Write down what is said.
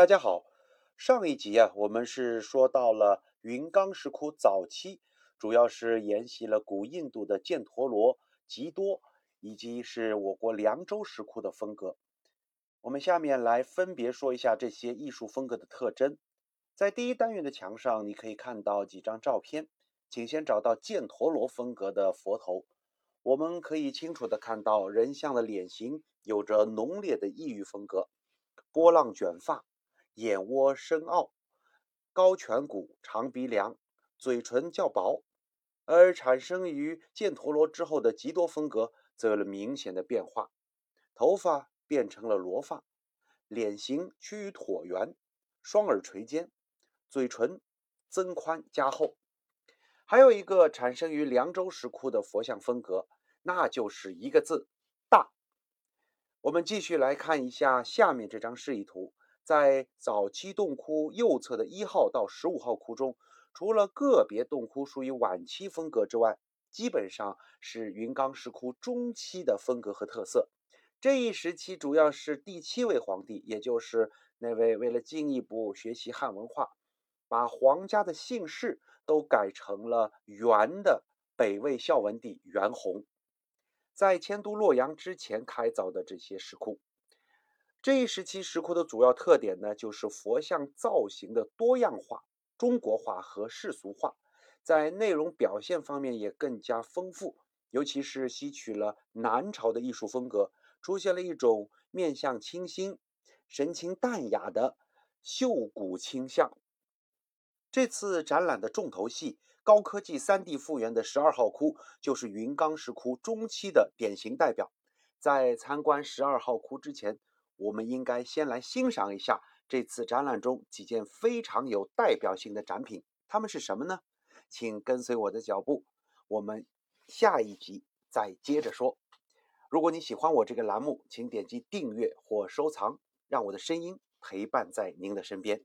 大家好，上一集啊，我们是说到了云冈石窟早期，主要是沿袭了古印度的犍陀罗、吉多，以及是我国凉州石窟的风格。我们下面来分别说一下这些艺术风格的特征。在第一单元的墙上，你可以看到几张照片，请先找到犍陀罗风格的佛头。我们可以清楚的看到人像的脸型有着浓烈的异域风格，波浪卷发。眼窝深凹，高颧骨，长鼻梁，嘴唇较薄，而产生于犍陀罗之后的吉多风格则有了明显的变化，头发变成了罗发，脸型趋于椭圆，双耳垂肩，嘴唇增宽加厚。还有一个产生于凉州石窟的佛像风格，那就是一个字大。我们继续来看一下下面这张示意图。在早期洞窟右侧的一号到十五号窟中，除了个别洞窟属于晚期风格之外，基本上是云冈石窟中期的风格和特色。这一时期主要是第七位皇帝，也就是那位为了进一步学习汉文化，把皇家的姓氏都改成了元的北魏孝文帝元宏，在迁都洛阳之前开凿的这些石窟。这一时期石窟的主要特点呢，就是佛像造型的多样化、中国化和世俗化，在内容表现方面也更加丰富，尤其是吸取了南朝的艺术风格，出现了一种面相清新、神情淡雅的秀骨倾向。这次展览的重头戏——高科技 3D 复原的十二号窟，就是云冈石窟中期的典型代表。在参观十二号窟之前，我们应该先来欣赏一下这次展览中几件非常有代表性的展品，它们是什么呢？请跟随我的脚步，我们下一集再接着说。如果你喜欢我这个栏目，请点击订阅或收藏，让我的声音陪伴在您的身边。